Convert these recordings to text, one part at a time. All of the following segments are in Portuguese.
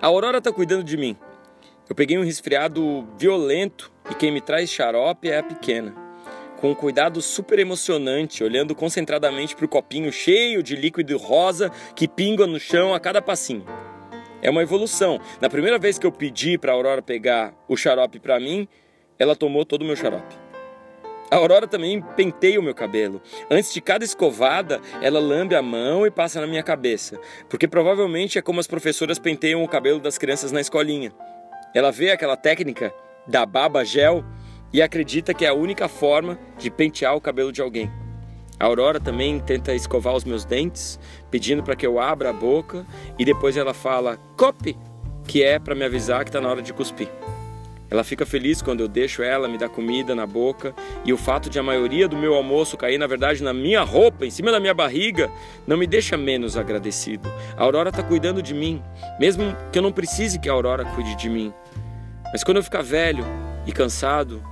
A Aurora tá cuidando de mim. Eu peguei um resfriado violento e quem me traz xarope é a pequena. Com um cuidado super emocionante, olhando concentradamente para o copinho cheio de líquido rosa que pinga no chão a cada passinho. É uma evolução. Na primeira vez que eu pedi para a Aurora pegar o xarope para mim, ela tomou todo o meu xarope. A Aurora também penteia o meu cabelo. Antes de cada escovada, ela lambe a mão e passa na minha cabeça, porque provavelmente é como as professoras penteiam o cabelo das crianças na escolinha. Ela vê aquela técnica da baba gel e acredita que é a única forma de pentear o cabelo de alguém. A Aurora também tenta escovar os meus dentes, pedindo para que eu abra a boca e depois ela fala "cop", que é para me avisar que está na hora de cuspir. Ela fica feliz quando eu deixo ela me dar comida na boca e o fato de a maioria do meu almoço cair, na verdade, na minha roupa, em cima da minha barriga, não me deixa menos agradecido. A Aurora está cuidando de mim, mesmo que eu não precise que a Aurora cuide de mim. Mas quando eu ficar velho e cansado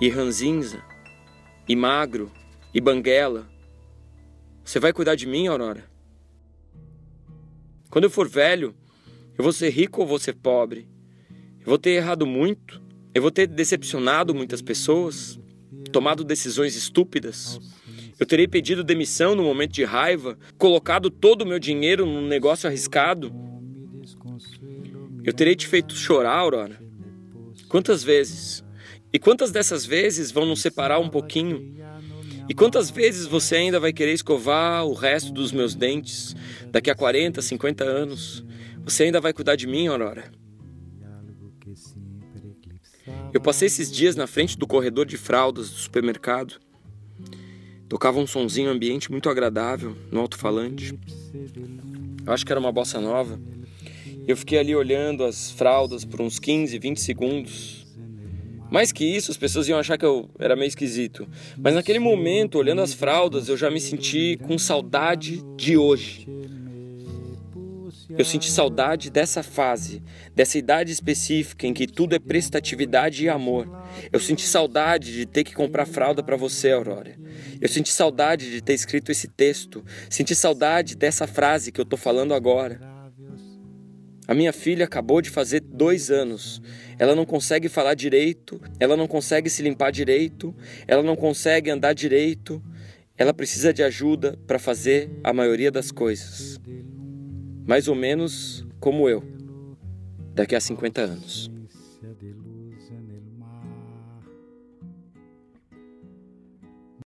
e ranzinza e magro e banguela, você vai cuidar de mim, Aurora? Quando eu for velho, eu vou ser rico ou vou ser pobre? Eu vou ter errado muito, eu vou ter decepcionado muitas pessoas, tomado decisões estúpidas. Eu terei pedido demissão no momento de raiva, colocado todo o meu dinheiro num negócio arriscado. Eu terei te feito chorar, Aurora. Quantas vezes? E quantas dessas vezes vão nos separar um pouquinho? E quantas vezes você ainda vai querer escovar o resto dos meus dentes daqui a 40, 50 anos? Você ainda vai cuidar de mim, Aurora? Eu passei esses dias na frente do corredor de fraldas do supermercado. Tocava um sonzinho ambiente muito agradável no alto-falante. Eu acho que era uma bossa nova. Eu fiquei ali olhando as fraldas por uns 15, 20 segundos. Mais que isso, as pessoas iam achar que eu era meio esquisito. Mas naquele momento, olhando as fraldas, eu já me senti com saudade de hoje. Eu senti saudade dessa fase, dessa idade específica em que tudo é prestatividade e amor. Eu senti saudade de ter que comprar fralda para você, Aurora. Eu senti saudade de ter escrito esse texto. Senti saudade dessa frase que eu tô falando agora. A minha filha acabou de fazer dois anos. Ela não consegue falar direito, ela não consegue se limpar direito, ela não consegue andar direito. Ela precisa de ajuda para fazer a maioria das coisas mais ou menos como eu, daqui a 50 anos.